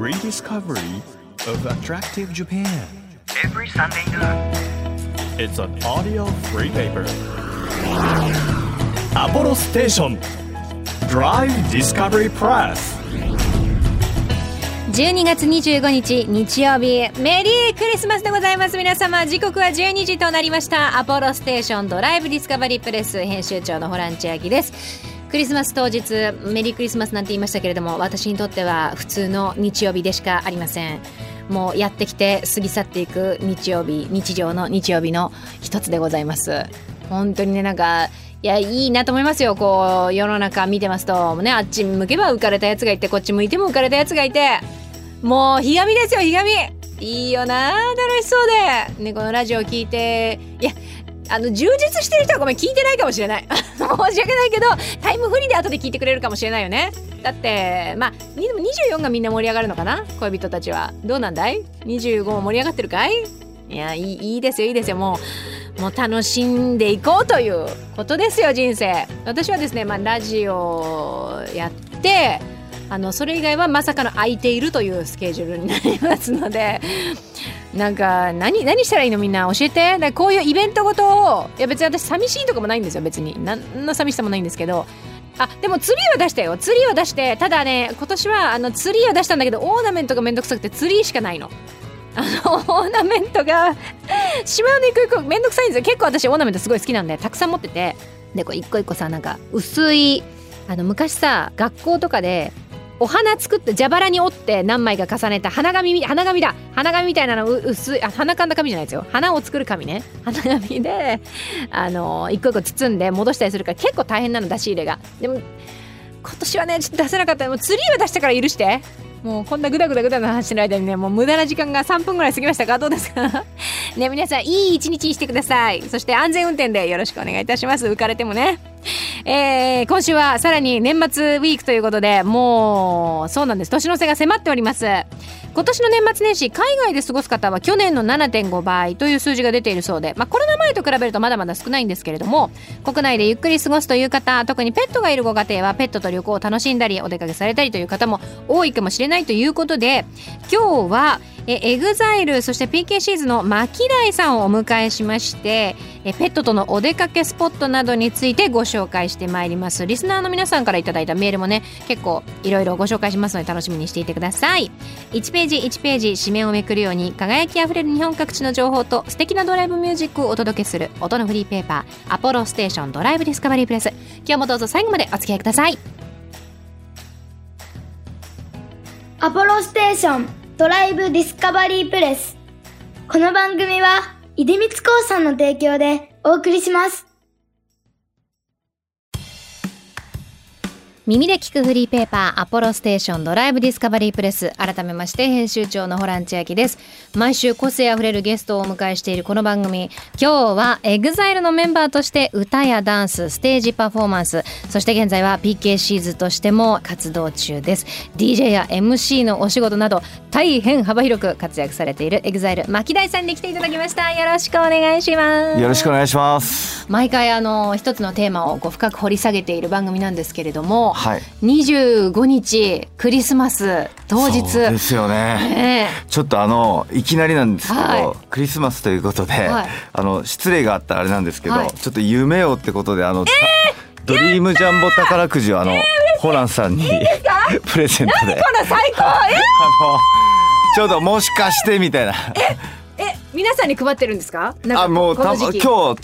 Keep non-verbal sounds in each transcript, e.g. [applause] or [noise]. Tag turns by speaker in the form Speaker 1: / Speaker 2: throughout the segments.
Speaker 1: rediscovery of attractive Japan.
Speaker 2: every Sunday noon.
Speaker 1: It's an audio free paper. Apollo Station Drive Discovery Press.
Speaker 3: 12月25日日曜日メリークリスマスでございます皆様時刻は12時となりましたアポロステーションドライブディスカバリープレス編集長のホラン千秋ですクリスマス当日メリークリスマスなんて言いましたけれども私にとっては普通の日曜日でしかありません。もうやってきて過ぎ去っていく日曜日日常の日曜日の一つでございます。本当にねなんかいやいいなと思いますよ。こう世の中見てますと。ねあっち向けば浮かれたやつがいてこっち向いても浮かれたやつがいて。もうひがみですよひがみ。いいよな楽しそうで。ねこのラジオ聞いていやあの充実してる人はごめん聞いてないかもしれない。[laughs] 申し訳ないけどタイムフリーで後で聞いてくれるかもしれないよね。だってまあでも24がみんな盛り上がるのかな？恋人たちは。どうなんだい ?25 も盛り上がってるかい？いやいいいいですよいいですよ。もうもう楽しんでいこうということですよ人生。私はですねまあラジオやってあのそれ以外はまさかの空いているというスケジュールになりますので。なんか何何したらいいのみんな教えて。だこういうイベントごとをいや別に私寂しいとかもないんですよ別に。何の寂しさもないんですけど。あでもツリーは出したよ。ツリーは出して。ただね今年はあのツリーは出したんだけどオーナメントがめんどくさくてツリーしかないの。あのオーナメントが [laughs] しまうの一個一個めんどくさいんですよ。結構私オーナメントすごい好きなんでたくさん持ってて。でこう一個一個さなんか薄いあの昔さ学校とかでお花作って蛇腹に折って何枚か重ねた花紙花紙だ。花紙みたいなの薄いあ花かんだ紙じゃないですよ。花を作る紙ね。花紙であの一個一個包んで戻したりするから結構大変なの出し入れが。でも今年はねちょっと出せなかった。もうツリーは出したから許して。もうこんなグダグダグダな話してる間にね。もう無駄な時間が3分ぐらい過ぎましたか？どうですか？[laughs] ね皆さんいい一日にしてください。そして安全運転でよろしくお願いいたします。浮かれてもね。えー、今週はさらに年末ウィークということでもうそうなんです。年の瀬が迫っております。今年の年末年始海外で過ごす方は去年の7.5倍という数字が出ているそうで、まあ、コロナ前と比べるとまだまだ少ないんですけれども国内でゆっくり過ごすという方特にペットがいるご家庭はペットと旅行を楽しんだりお出かけされたりという方も多いかもしれないということで今日はえエグザイルそして PK シーズの牧大さんをお迎えしましてえペットとのお出かけスポットなどについてご紹介してまいります。リスナーの皆さんからいただいたメールもね結構いろいろご紹介しますので楽しみにしていてください。1ページ1ページ紙面をめくるように輝きあふれる日本各地の情報と素敵なドライブミュージックをお届けする音のフリーペーパー apollostation Drive Discovery PRESS。今日もどうぞ最後までお付き合いください。
Speaker 4: アポロステーション。ドライブディスカバリープレス。この番組は、出光興産の提供でお送りします。
Speaker 3: 耳で聞くフリーペーパーアポロステーションドライブディスカバリープレス改めまして編集長のホラン千秋です。毎週個性あふれるゲストをお迎えしているこの番組。今日は EXILE のメンバーとして歌やダンスステージパフォーマンスそして現在は PK シーズとしても活動中です。DJ や MC のお仕事など大変幅広く活躍されている EXILE MAKIDAI さんに来ていただきました。よろしくお願いします。
Speaker 5: よろしくお願いします。
Speaker 3: 毎回あの一つのテーマをこう深く掘り下げている番組なんですけれども、
Speaker 5: はい。
Speaker 3: 25日クリスマス当日。
Speaker 5: そうですよね。
Speaker 3: ね
Speaker 5: ちょっとあのいきなりなんですけど、
Speaker 3: は
Speaker 5: クリスマスということで、
Speaker 3: はい。
Speaker 5: あの失礼があったらあれなんですけど、
Speaker 3: はい。
Speaker 5: ちょっと夢をってことであの、ドリームジャンボ宝くじをあの、ホランさんに [laughs] プレゼントで、
Speaker 3: これ最高。え
Speaker 5: あのちょうどもしかしてみたいな。
Speaker 3: え皆さんに配ってるんですか？か
Speaker 5: あもうた今日ちょう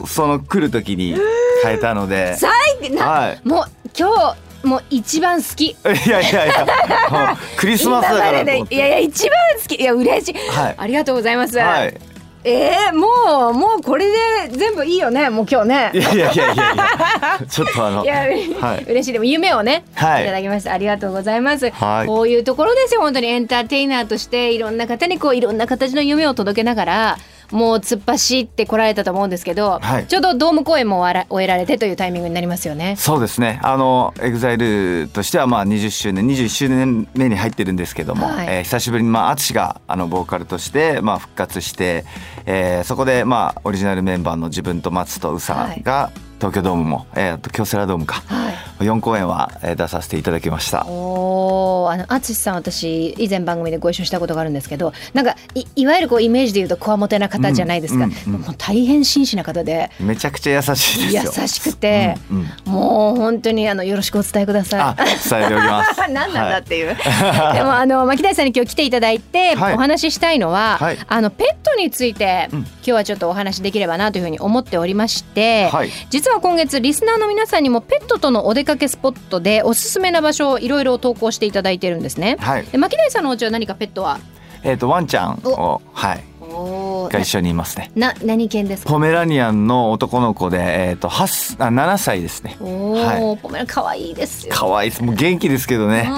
Speaker 5: どその来る時に変えたので、
Speaker 3: 最な、
Speaker 5: はい。
Speaker 3: もう今日もう一番好き。
Speaker 5: いやいやいや、クリスマスだからと思って。
Speaker 3: いやいや一番好き。いや嬉しい、
Speaker 5: はい。
Speaker 3: ありがとうございます、
Speaker 5: はい。
Speaker 3: えー、もうもうこれで全部いいよねもう今日ね。
Speaker 5: いやいやいやいや。いや、ちょっとあの、
Speaker 3: いや、
Speaker 5: はい。
Speaker 3: 嬉しい。でも夢をね、
Speaker 5: はい。
Speaker 3: い、ただきました。ありがとうございます、
Speaker 5: はい。
Speaker 3: こういうところですよ本当に。エンターテイナーとしていろんな方にこういろんな形の夢を届けながらもう突っ走ってこられたと思うんですけど、
Speaker 5: はい
Speaker 3: ちょうどドーム公演も終えられてというタイミングになりますよね。
Speaker 5: そうですね。あの EXILE としてはまあ20周年、21周年目に入ってるんですけども、
Speaker 3: はい
Speaker 5: えー久しぶりにまあ淳があのボーカルとしてまあ復活して、えーそこでまあオリジナルメンバーの自分と松と宇佐が東京ドームも、えー、あと京セラドームか、
Speaker 3: はい。
Speaker 5: 4公演はえー出させていただきました。
Speaker 3: おーあの淳さん私以前番組でご一緒したことがあるんですけどなんかいいわゆるこうイメージで言うとこわもてな方じゃないですか、
Speaker 5: うんうんうん
Speaker 3: もう大変真摯な方で。
Speaker 5: めちゃくちゃ優しいですよ。
Speaker 3: 優しくて、
Speaker 5: うんうん
Speaker 3: もう本当にあのよろしくお伝えください。
Speaker 5: あ伝えておきます。[laughs]
Speaker 3: 何なんだっていう、[laughs] でもあの牧大さんに今日来ていただいて、
Speaker 5: はい。
Speaker 3: お話ししたいのは、
Speaker 5: はい。
Speaker 3: あのペットについて、
Speaker 5: うん。
Speaker 3: 今日はちょっとお話しできればなというふうに思っておりまして、
Speaker 5: はい。
Speaker 3: 実は今月リスナーの皆さんにもペットとのお出かけスポットでおすすめな場所をいろいろ投稿していただいてるんですね。
Speaker 5: はい。
Speaker 3: で牧大さんのお家は何かペットは？
Speaker 5: えっ、とワンちゃんをはい。
Speaker 3: お
Speaker 5: が一緒にいますね。
Speaker 3: な何犬ですか？
Speaker 5: ポメラニアンの男の子でえっ、と8あ7歳ですね。
Speaker 3: おお、ポメラ可愛いですよ。
Speaker 5: 可愛いです。もう元気ですけどね。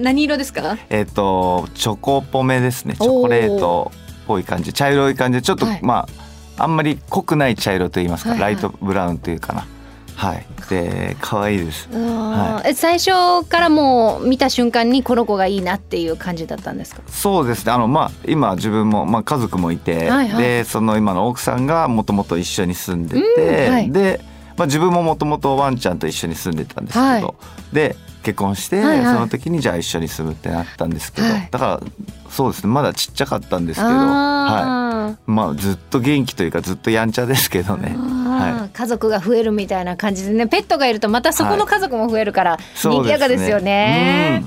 Speaker 3: 何色ですか？
Speaker 5: えっ、とチョコポメですね。チョコレートっぽい感じ。茶色い感じ。でちょっと、
Speaker 3: はい。
Speaker 5: まああんまり濃くない茶色と言いますか、
Speaker 3: はいはい。
Speaker 5: ライトブラウンというかな。はい。で可愛いです。
Speaker 3: うわーえ最初からもう見た瞬間にこの子がいいなっていう感じだったんですか？
Speaker 5: そうですね。あのまあ今自分も、まあ、家族もいて、
Speaker 3: はいはい。
Speaker 5: でその今の奥さんがもともと一緒に住んでて、
Speaker 3: うんはい。
Speaker 5: で、まあ、自分ももともとワンちゃんと一緒に住んでたんですけど、
Speaker 3: はい。
Speaker 5: で結婚して、
Speaker 3: はいはい。
Speaker 5: その時にじゃあ一緒に住むってなったんですけど、
Speaker 3: はい。
Speaker 5: だからそうですねまだちっちゃかったんですけど、は
Speaker 3: あ
Speaker 5: い、まあずっと元気というかずっとやんちゃですけどね。は
Speaker 3: 家族が増えるみたいな感じでねペットがいるとまたそこの家族も増えるから
Speaker 5: そう
Speaker 3: 賑やかですよね。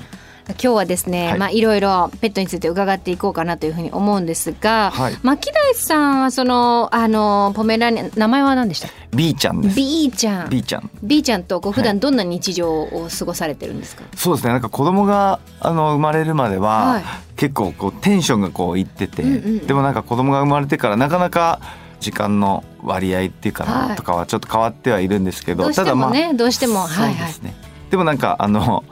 Speaker 5: うん
Speaker 3: 今日はですね、
Speaker 5: はい。
Speaker 3: まあいろいろペットについて伺っていこうかなというふうに思うんですが、
Speaker 5: はい。
Speaker 3: 牧大さんはそのあのポメラニ名前は何でしたっ
Speaker 5: B ちゃん
Speaker 3: け
Speaker 5: です。
Speaker 3: B ちゃん。
Speaker 5: B ちゃん。
Speaker 3: B ちゃんとこう普
Speaker 5: はい。
Speaker 3: 段どんな日常を過ごされてるんですか、
Speaker 5: そうですね。なんか子供があの生まれるまでは、
Speaker 3: はい。
Speaker 5: 結構こうテンションがこういってて、
Speaker 3: うんうんうん。
Speaker 5: でもなんか子供が生まれてからなかなか時間の割合っていうかな、
Speaker 3: はい。
Speaker 5: とかはちょっと変わってはいるんですけど
Speaker 3: どうしてもね、どうしても
Speaker 5: そうですね、でもなんかあの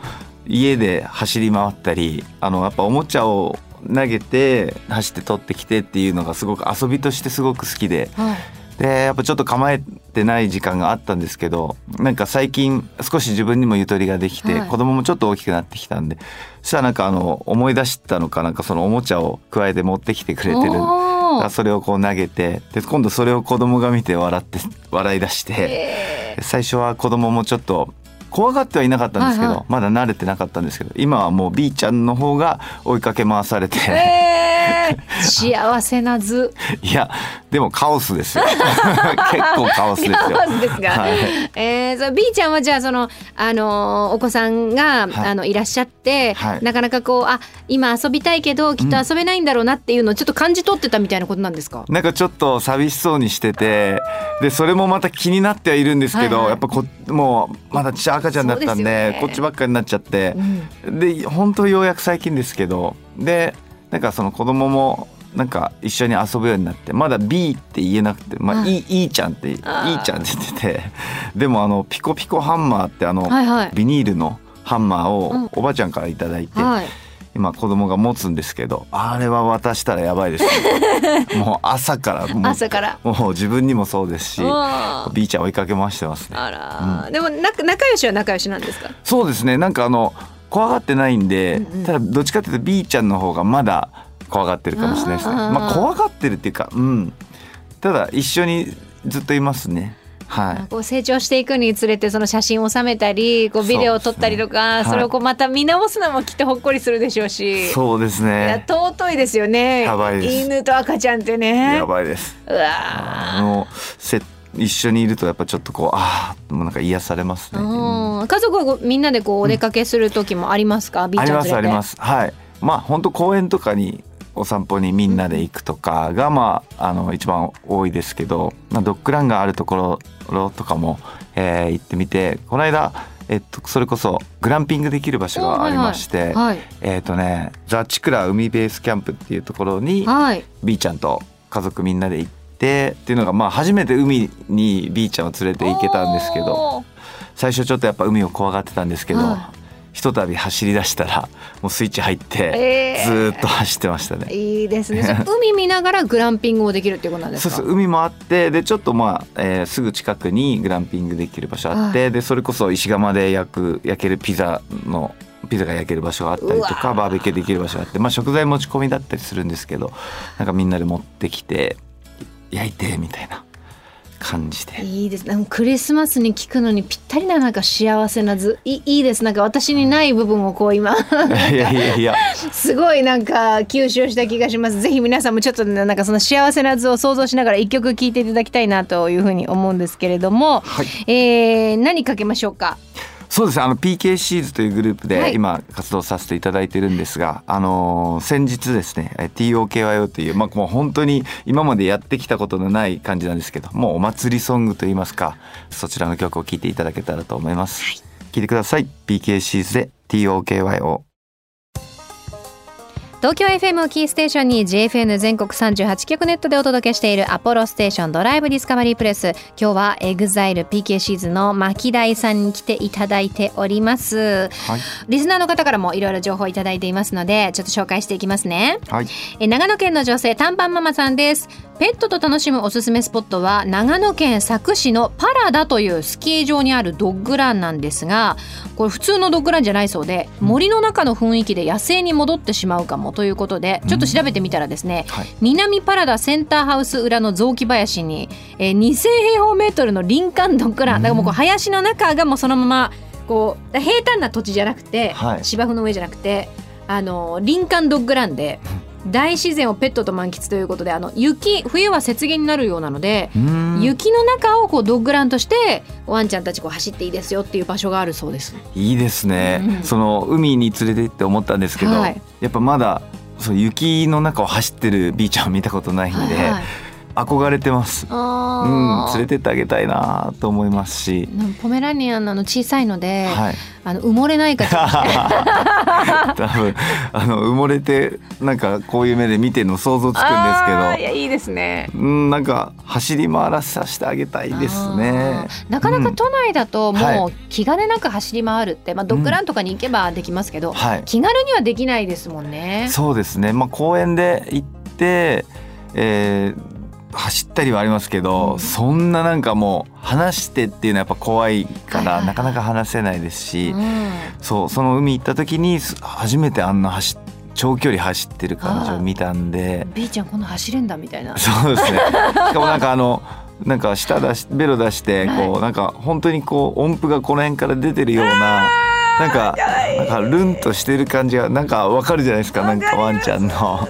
Speaker 5: 家で走り回ったりあのやっぱおもちゃを投げて走って取ってきてっていうのがすごく遊びとしてすごく好きで。
Speaker 3: はい。はい
Speaker 5: でやっぱちょっと構えてない時間があったんですけどなんか最近少し自分にもゆとりができて、
Speaker 3: はい。
Speaker 5: 子供もちょっと大きくなってきたんでそしたらなんかあの思い出したのかなんかそのおもちゃを加えて持ってきてくれてる。それをこう投げてで今度それを子供が見て笑って笑い出して
Speaker 3: え
Speaker 5: 最初は子供もちょっと怖がってはいなかったんですけど、
Speaker 3: はいはい。
Speaker 5: まだ慣れてなかったんですけど今はもう B ちゃんの方が追いかけ回されて、
Speaker 3: ーえー幸せな図。[laughs]
Speaker 5: いやでもカオスですよ。[laughs] 結構カオスですよ。
Speaker 3: カオスですか
Speaker 5: はい。
Speaker 3: えー、そう B ちゃんはじゃあその、あのーお子さんが、
Speaker 5: はい。
Speaker 3: あのいらっしゃって、
Speaker 5: はい。
Speaker 3: なかなかこうあ今遊びたいけどきっと遊べないんだろうなっていうのをちょっと感じ取ってたみたいなことなんですか、
Speaker 5: なんかちょっと寂しそうにしててでそれもまた気になってはいるんですけど、
Speaker 3: はい。はい
Speaker 5: やっぱこもうまだちっちゃい赤ちゃんだったんで
Speaker 3: ね。
Speaker 5: こっちばっかりになっちゃって。
Speaker 3: う、ん。
Speaker 5: で本当ようやく最近ですけどでなんかその子供もなんか一緒に遊ぶようになってまだ B って言えなくて、まあ、
Speaker 3: はい。
Speaker 5: いいいちゃんっていいちゃんって言ってて [laughs] でもあのピコピコハンマーってあの、
Speaker 3: はいはい。
Speaker 5: ビニールのハンマー
Speaker 3: うん。
Speaker 5: をおばあちゃんからいただいて、
Speaker 3: はい。
Speaker 5: 今子供が持つんですけどあれは渡したらやばいです [laughs] もう朝からもう
Speaker 3: 朝から。
Speaker 5: もう自分にもそうですし
Speaker 3: あ
Speaker 5: B ちゃん追いかけ回してますね。
Speaker 3: あら、でもな仲良しは仲良しなんですか？
Speaker 5: そうですね。なんかあの怖がってないんで、
Speaker 3: うんうん。
Speaker 5: ただどっちかっていうと B ちゃんの方がまだ怖がってるかもしれないですね。まあ怖がってるっていうかうん。ただ一緒にずっといますね。はい。
Speaker 3: こう成長していくにつれてその写真を収めたりこうビデオを撮ったりとかそ,、
Speaker 5: ね。
Speaker 3: れをこうまた見直すのもきっとほっこりするでしょうし。
Speaker 5: そうです
Speaker 3: いや
Speaker 5: ね
Speaker 3: 尊いですよね。
Speaker 5: やばいです。
Speaker 3: 犬と赤ちゃんってね。
Speaker 5: やばいです。
Speaker 3: うわ
Speaker 5: あのせ一緒にいるとやっぱちょっとこうああもうなんか癒されますね、
Speaker 3: ーうん。家族はみんなでこうお出かけする時もありますか、ビー
Speaker 5: ありますあります。はい。まあ本当公園とかにお散歩にみんなで行くとかがまああの一番多いですけど、まあ、ドッグランがあるところとかも、えー行ってみてこの間えっと、それこそグランピングできる場所がありまして、
Speaker 3: はい。
Speaker 5: えっ、とねザ・チクラ海ベースキャンプっていうところに
Speaker 3: はい。
Speaker 5: B ちゃんと家族みんなで行ってっていうのがまあ初めて海に B ちゃんを連れて行けたんですけど最初ちょっとやっぱ海を怖がってたんですけど、
Speaker 3: は
Speaker 5: ひとたび走り出したらもうスイッチ入って
Speaker 3: えー。
Speaker 5: ずーっと走ってましたね。
Speaker 3: いいですね。[laughs] 海見ながらグランピングもできるっていうことなんですか？
Speaker 5: そうそう海もあってでちょっとまあ、えーすぐ近くにグランピングできる場所あって、
Speaker 3: は
Speaker 5: でそれこそ石窯で焼く焼けるピザのピザが焼ける場所があったりとかバーベキューできる場所があって、まあ、食材持ち込みだったりするんですけどなんかみんなで持ってきて焼いてみたいな感じで。
Speaker 3: いいです。ねクリスマスに聞くのにぴったりななんか幸せな図。いいいです。なんか私にない部分をこう今
Speaker 5: いやいやいや。
Speaker 3: すごいなんか吸収した気がします。ぜひ皆さんもちょっとねなんかその幸せな図を想像しながら一曲聴いていただきたいなというふうに思うんですけれども、
Speaker 5: はい。
Speaker 3: えー何かけましょうか？
Speaker 5: そうです。ねあの PK シーズというグループ
Speaker 3: はい。
Speaker 5: で今活動させていただいてるんですが、あのー先日ですねえ TOKYO という、まあ、もう本当に今までやってきたことのない感じなんですけどもうお祭りソングといいますかそちらの曲を聴いていただけたらと思います。聴いてください。PK シーズで TOKYO
Speaker 3: 東京 FM をキーステーションに JFN 全国38局ネットでお届けしているアポロステーションドライブディスカバリープレス。今日は EXILEPK シーズの牧大さんに来ていただいております。
Speaker 5: はい。
Speaker 3: リスナーの方からもいろいろ情報いただいていますのでちょっと紹介していきますね。
Speaker 5: はい。
Speaker 3: え長野県の女性短パンママさんですペットと楽しむおすすめスポットは長野県佐久市のパラダというスキー場にあるドッグランなんですがこれ普通のドッグランじゃないそうで森の中の雰囲気で野生に戻ってしまうかもということでちょっと調べてみたらですね、
Speaker 5: はい。
Speaker 3: 南パラダセンターハウス裏の雑木林に、えー2000平方メートルの林間ドッグラン。だからもうこう林の中がもうそのままこう平坦な土地じゃなくて、
Speaker 5: はい。
Speaker 3: 芝生の上じゃなくてあの林間ドッグランで大自然をペットと満喫ということであの雪冬は雪原になるようなので、雪の中をこうドッグランとしてワンちゃんたちこう走っていいですよっていう場所があるそうです。
Speaker 5: いいですね、
Speaker 3: うん。
Speaker 5: その海に連れて行って思ったんですけど、
Speaker 3: はい
Speaker 5: やっぱまだその雪の中を走ってるビーちゃんを見たことないんで、
Speaker 3: はいはい
Speaker 5: 憧れてます。うん、連れてってあげたいなと思いますし、
Speaker 3: ポメラニアンの小さいので、
Speaker 5: はい。
Speaker 3: あの埋もれないか [laughs]
Speaker 5: 多分あの埋もれてなんかこういう目で見てるの想像つくんです
Speaker 3: あーいやいいですね。
Speaker 5: けど、うんなんか走り回らさせてあげたいですね
Speaker 3: なかなか都内だともう気兼ねなく走り回るって、まあ、ドッグランとかに行けばできますけど、
Speaker 5: はい。
Speaker 3: 気軽にはできないですもんね。
Speaker 5: そうですね。まあ公園で行って、えー走ったりはありますけど、
Speaker 3: うん。
Speaker 5: そんななんかもう話してっていうのはやっぱ怖いから、
Speaker 3: はいはいはい。
Speaker 5: なかなか話せないですし、
Speaker 3: うん。
Speaker 5: そうその海行った時にす初めてあんな走っ長距離走ってる感じを見たんで、
Speaker 3: B ちゃんこんな走れんだみたいな。
Speaker 5: そうですね。[laughs] しかもなんかあの。なんか舌出しベロ出してこう、
Speaker 3: は
Speaker 5: なんか本当にこう音符がこの辺から出てるようななんかなんかルンとしてる感じがなんかわかるじゃないですかなんかワンちゃんの。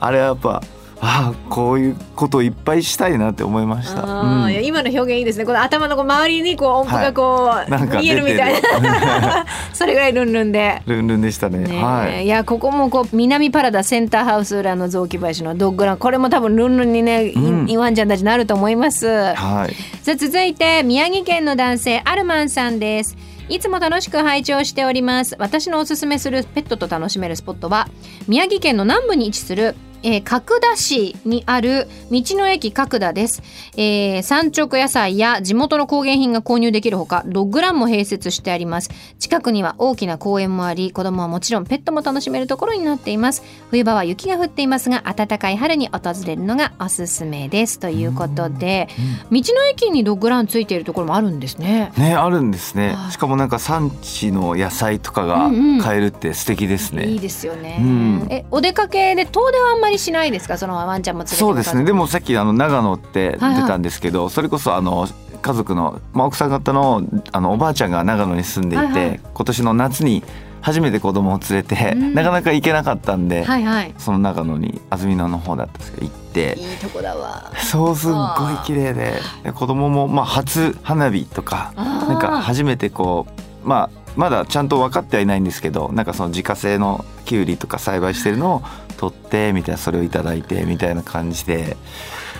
Speaker 5: あれはやっぱああこういうことをいっぱいしたいなって思いました。うん
Speaker 3: 今の表現いいですねこの頭のこう周りにこう音符がこう、
Speaker 5: なんか
Speaker 3: 見えるみたいな [laughs] それぐらいルンルンで。
Speaker 5: ルンルンでしたね。
Speaker 3: ねえ
Speaker 5: はい。
Speaker 3: いやここもこう南パラダセンターハウス裏の雑木林のドッグランこれも多分ルンルンにね、
Speaker 5: うん
Speaker 3: イワンちゃんたちなると思います。
Speaker 5: はい。
Speaker 3: さあ続いて宮城県の男性アルマンさんですいつも楽しく拝聴しております私のおすすめするペットと楽しめるスポットは宮城県の南部に位置するえー角田市にある道の駅角田です、えー産直野菜や地元の工芸品が購入できるほかドッグランも併設してあります。近くには大きな公園もあり子供はもちろんペットも楽しめるところになっています。冬場は雪が降っていますが暖かい春に訪れるのがおすすめです。ということで道の駅にドッグランついているところもあるんですね。
Speaker 5: ねあるんですね。
Speaker 3: はい。
Speaker 5: しかもなんか産地の野菜とかが
Speaker 3: うんうん。
Speaker 5: 買えるって素敵ですね。
Speaker 3: いいですよね、
Speaker 5: うん。
Speaker 3: えお出かけで遠出はあんまりしないですか？そのワンちゃんも連れて
Speaker 5: そうですね。で
Speaker 3: も
Speaker 5: もさっきあの長野って出たんですけど、それこそあの家族の、まあ、奥さん方のあのおばあちゃんが長野に住んでいて、
Speaker 3: はいはい。
Speaker 5: 今年の夏に初めて子供を連れて、
Speaker 3: うん。
Speaker 5: なかなか行けなかったんで、
Speaker 3: はいはい。
Speaker 5: その長野に安曇野の方だったんですけど行って。
Speaker 3: いいとこだわ。
Speaker 5: そうすっごい綺麗で。で子供もまあ初花火とか
Speaker 3: な
Speaker 5: なんか初めてこうまあまだちゃんと分かってはいないんですけどなんかその自家製のきゅうりとか栽培してるのを取ってみたいなそれをいただいてみたいな感じで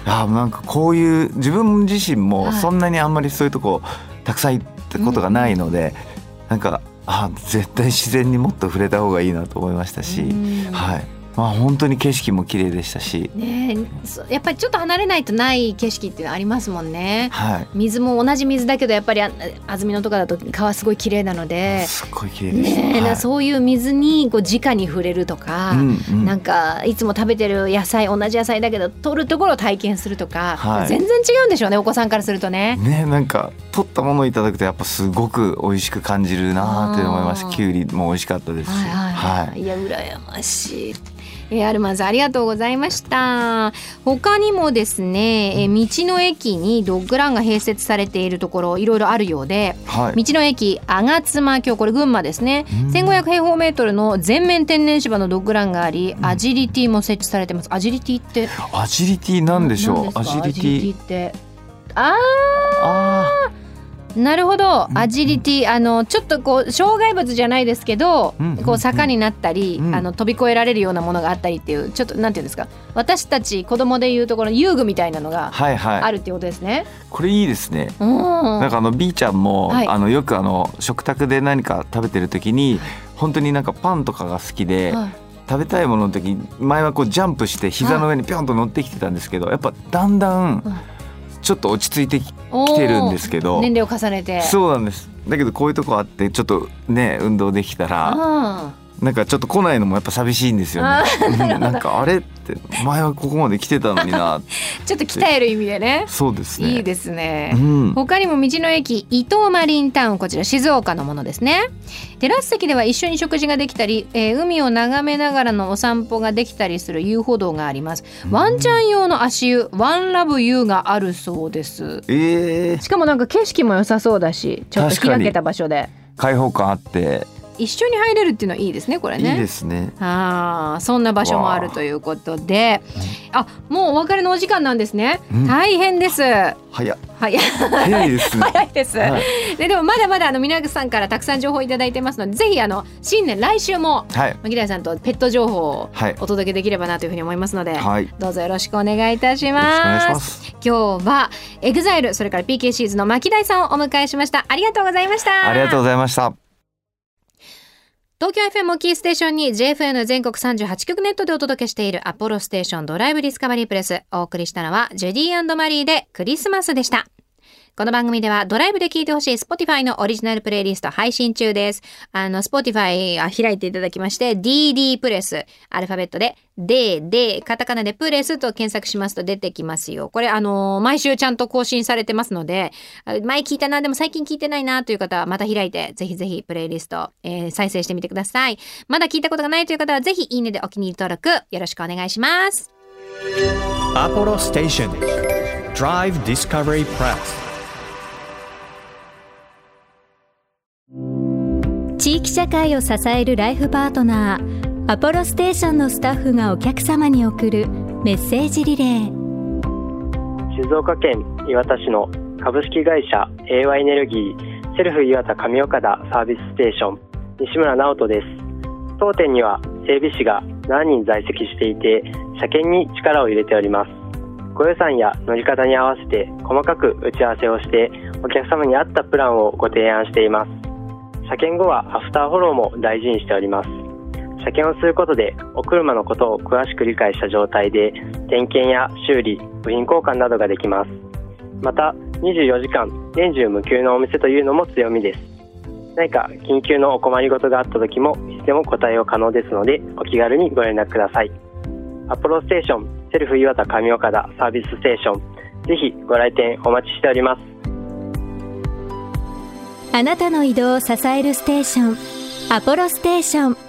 Speaker 5: あーなんかこういう自分自身もそんなにあんまりそういうとこたくさん行ったことがないので、なんかあー絶対自然にもっと触れた方がいいなと思いましたし、
Speaker 3: うん。
Speaker 5: はいまあ本当に景色も綺麗でしたし、
Speaker 3: ねやっぱりちょっと離れないとない景色っていうのありますもんね。
Speaker 5: はい。
Speaker 3: 水も同じ水だけどやっぱりあ安曇野とかだと川すごい綺麗なので。す
Speaker 5: っごい綺麗でした。
Speaker 3: ねえ、
Speaker 5: はい。
Speaker 3: そういう水にこう直に触れるとか、
Speaker 5: うんうん。
Speaker 3: なんかいつも食べてる野菜同じ野菜だけど取るところを体験するとか、
Speaker 5: はい。
Speaker 3: 全然違うんでしょうねお子さんからするとね。
Speaker 5: ねなんか取ったものをいただくとやっぱすごく美味しく感じるなって思いまし
Speaker 3: あー。
Speaker 5: たきゅうりも美味しかったですし。
Speaker 3: はい、はい。いや羨ましい。えーアルマンさんありがとうございました。他にもですね、えー道の駅にドッグランが併設されているところいろいろあるようで
Speaker 5: はい。
Speaker 3: 道の駅吾妻峡これ群馬ですね。
Speaker 5: うん。
Speaker 3: 1500平方メートルの全面天然芝のドッグランがありアジリティも設置されてます。アジリティって？
Speaker 5: アジリティなんでしょ
Speaker 3: 何
Speaker 5: うアジリティ
Speaker 3: って。あ
Speaker 5: あ
Speaker 3: ーなるほど。
Speaker 5: うん
Speaker 3: アジリティあのちょっとこう障害物じゃないですけど、
Speaker 5: うん
Speaker 3: こう坂になったり、
Speaker 5: うん。
Speaker 3: あの飛び越えられるようなものがあったりっていうちょっとなんていうんですか。私たち子供でいうところの遊具みたいなのが
Speaker 5: はいはい。
Speaker 3: あるっていうことですね。
Speaker 5: これいいですね。
Speaker 3: うん。
Speaker 5: なんかあの B ちゃんも、
Speaker 3: はい。
Speaker 5: あのよくあの食卓で何か食べてる時に本当になんかパンとかが好きで、
Speaker 3: はい。
Speaker 5: 食べたいものの時に前はこうジャンプして膝の上にピョンと乗ってきてたんですけどやっぱだんだんちょっと落ち着いてききてるんですけど。
Speaker 3: 年齢を重ねて。
Speaker 5: そうなんです。だけどこういうとこあってちょっとね運動できたら
Speaker 3: あ
Speaker 5: なんかちょっと来ないのもやっぱ寂しいんですよね。[laughs] なんかあれって前はここまで来てたのにな。
Speaker 3: ー [laughs] ちょっと鍛える意味でね。
Speaker 5: そうですね。
Speaker 3: いいですね。
Speaker 5: うん、
Speaker 3: 他にも道の駅伊東マリンタウンこちら静岡のものですね。テラス席では一緒に食事ができたり、えー海を眺めながらのお散歩ができたりする遊歩道があります。ワンちゃん用の足湯ワンラブユーがあるそうです。
Speaker 5: えー、
Speaker 3: しかもなんか景色も良さそうだしちょっと開けた場所で。
Speaker 5: 開放感あって
Speaker 3: 一緒に入れるっていうのはいいですねこれね。
Speaker 5: いいですね。
Speaker 3: あーそんな場所もあるということで。あ。もうお別れのお時間なんですね、
Speaker 5: うん。
Speaker 3: 大変です。
Speaker 5: 早
Speaker 3: はい。
Speaker 5: 早いです。ね。[laughs]
Speaker 3: 早いです、
Speaker 5: はい。
Speaker 3: ででもまだまだあの皆さんからたくさん情報いただいてますのでぜひあの新年来週も
Speaker 5: はい。
Speaker 3: 牧田さんとペット情報を
Speaker 5: はい。
Speaker 3: お届けできればなというふうに思いますので、
Speaker 5: はい。よ
Speaker 3: どうぞよろしくお願いいたし
Speaker 5: ろしくお願いし
Speaker 3: ま
Speaker 5: ます。す。
Speaker 3: 今日はエグザイルそれから PK シーズの牧大さんをお迎えしました。ありがとうございました。
Speaker 5: ありがとうございました。
Speaker 3: 東京 FM をキーステーションに JFN 全国38局ネットでお届けしている apollostation Drive Discovery PRESS お送りしたのは JUDY AND MARY でクリスマスでした。この番組ではドライブで聴いてほしい Spotify のオリジナルプレイリスト配信中です。あの、Spotify 開いていただきまして、DD プレス、アルファベットで、D、D、カタカナでプレスと検索しますと出てきますよ。これ、あの、毎週ちゃんと更新されてますので、前聞いたな、でも最近聞いてないなという方はまた開いて、ぜひぜひプレイリスト、えー再生してみてください。まだ聞いたことがないという方は、ぜひいいねでお気に入り登録、よろしくお願いします。
Speaker 1: Apollo Station Drive Discovery Press
Speaker 6: 地域社会を支えるライフパートナーアポロステーションのスタッフがお客様に送るメッセージリレー
Speaker 7: 静岡県磐田市の株式会社 AY エネルギーセルフ磐田上岡田サービスステーション西村直人です。当店には整備士が何人在籍していて車検に力を入れております。ご予算や乗り方に合わせて細かく打ち合わせをしてお客様に合ったプランをご提案しています。車検後はアフターフォローも大事にしております。車検をすることでお車のことを詳しく理解した状態で点検や修理部品交換などができます。また24時間年中無休のお店というのも強みです。何か緊急のお困りごとがあった時もいつでもお答え可能ですのでお気軽にご連絡ください。 apollostation セルフ岩田上岡田サービスステーションぜひご来店お待ちしております。
Speaker 6: あなたの移動を支えるステーション apollostation。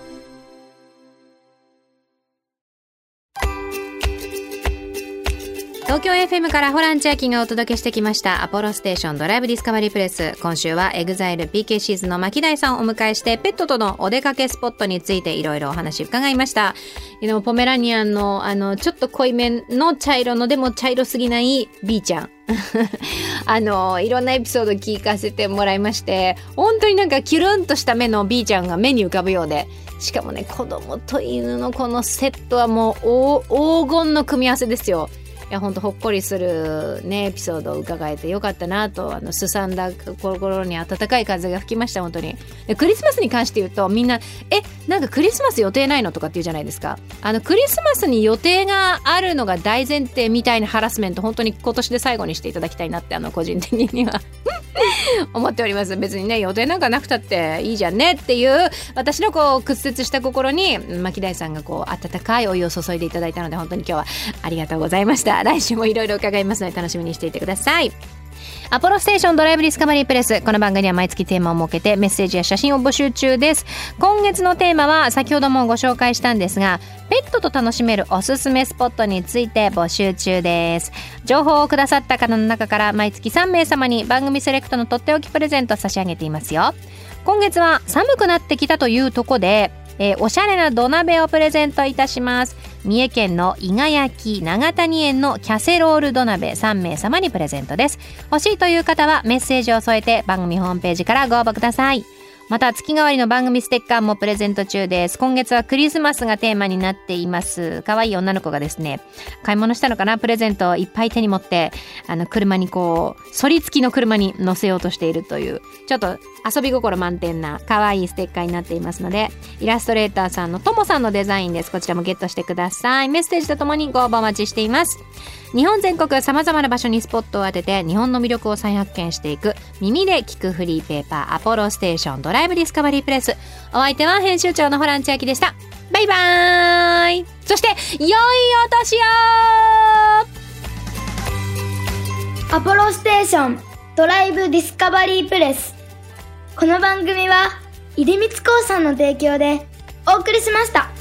Speaker 3: 東京 FM からホラン千秋がお届けしてきました apollostation Drive Discovery PRESS。今週はエグザイル PK シーズンの牧大さんをお迎えしてペットとのお出かけスポットについていろいろお話伺いました。でもポメラニアンのあのちょっと濃いめの茶色のでも茶色すぎない B ちゃん。[laughs] あのいろんなエピソード聞かせてもらいまして本当になんかキュルンとした目の B ちゃんが目に浮かぶようで。しかもね子供と犬のこのセットはもう黄金の組み合わせですよ。いや本当ほっこりするねエピソードを伺えてよかったなとあのすさんだ心に温かい風が吹きました本当にでクリスマスに関して言うとみんな「えなんかクリスマス予定ないの?」とかって言うじゃないですかあのクリスマスに予定があるのが大前提みたいなハラスメント本当に今年で最後にしていただきたいなってあの個人的には [laughs] 思っております。別にね予定なんかなくたっていいじゃんねっていう私のこう屈折した心に牧大さんがこう温かいお湯を注いでいただいたので本当に今日はありがとうございました。来週もいろいろ伺いますので楽しみにしていてください。アポロステーションドライブディスカバリープレス。この番組は毎月テーマを設けてメッセージや写真を募集中です。今月のテーマは先ほどもご紹介したんですが、ペットと楽しめるおすすめスポットについて募集中です。情報をくださった方の中から毎月3名様に番組セレクトのとっておきプレゼントを差し上げていますよ。今月は寒くなってきたというとこで、えーおしゃれな土鍋をプレゼントいたします三重県の伊賀焼長谷園のキャセロール土鍋3名様にプレゼントです。欲しいという方はメッセージを添えて番組ホームページからご応募ください。また月替わりの番組ステッカーもプレゼント中です。今月はクリスマスがテーマになっています。可愛い女の子がですね買い物したのかな？プレゼントをいっぱい手に持ってあの車にこう反り付きの車に乗せようとしているというちょっと遊び心満点な可愛いステッカーになっていますのでイラストレーターさんのともさんのデザインです。こちらもゲットしてください。メッセージとともにご応募お待ちしています。日本全国さまざまな場所にスポットを当てて日本の魅力を再発見していく耳で聞くフリーペーパーアポロステーションドライブディスカバリープレス。お相手は編集長のホラン千秋でした。バイバーイ。そして良いお年を。
Speaker 4: アポロステーションドライブディスカバリープレス。この番組は出光興産の提供でお送りしました。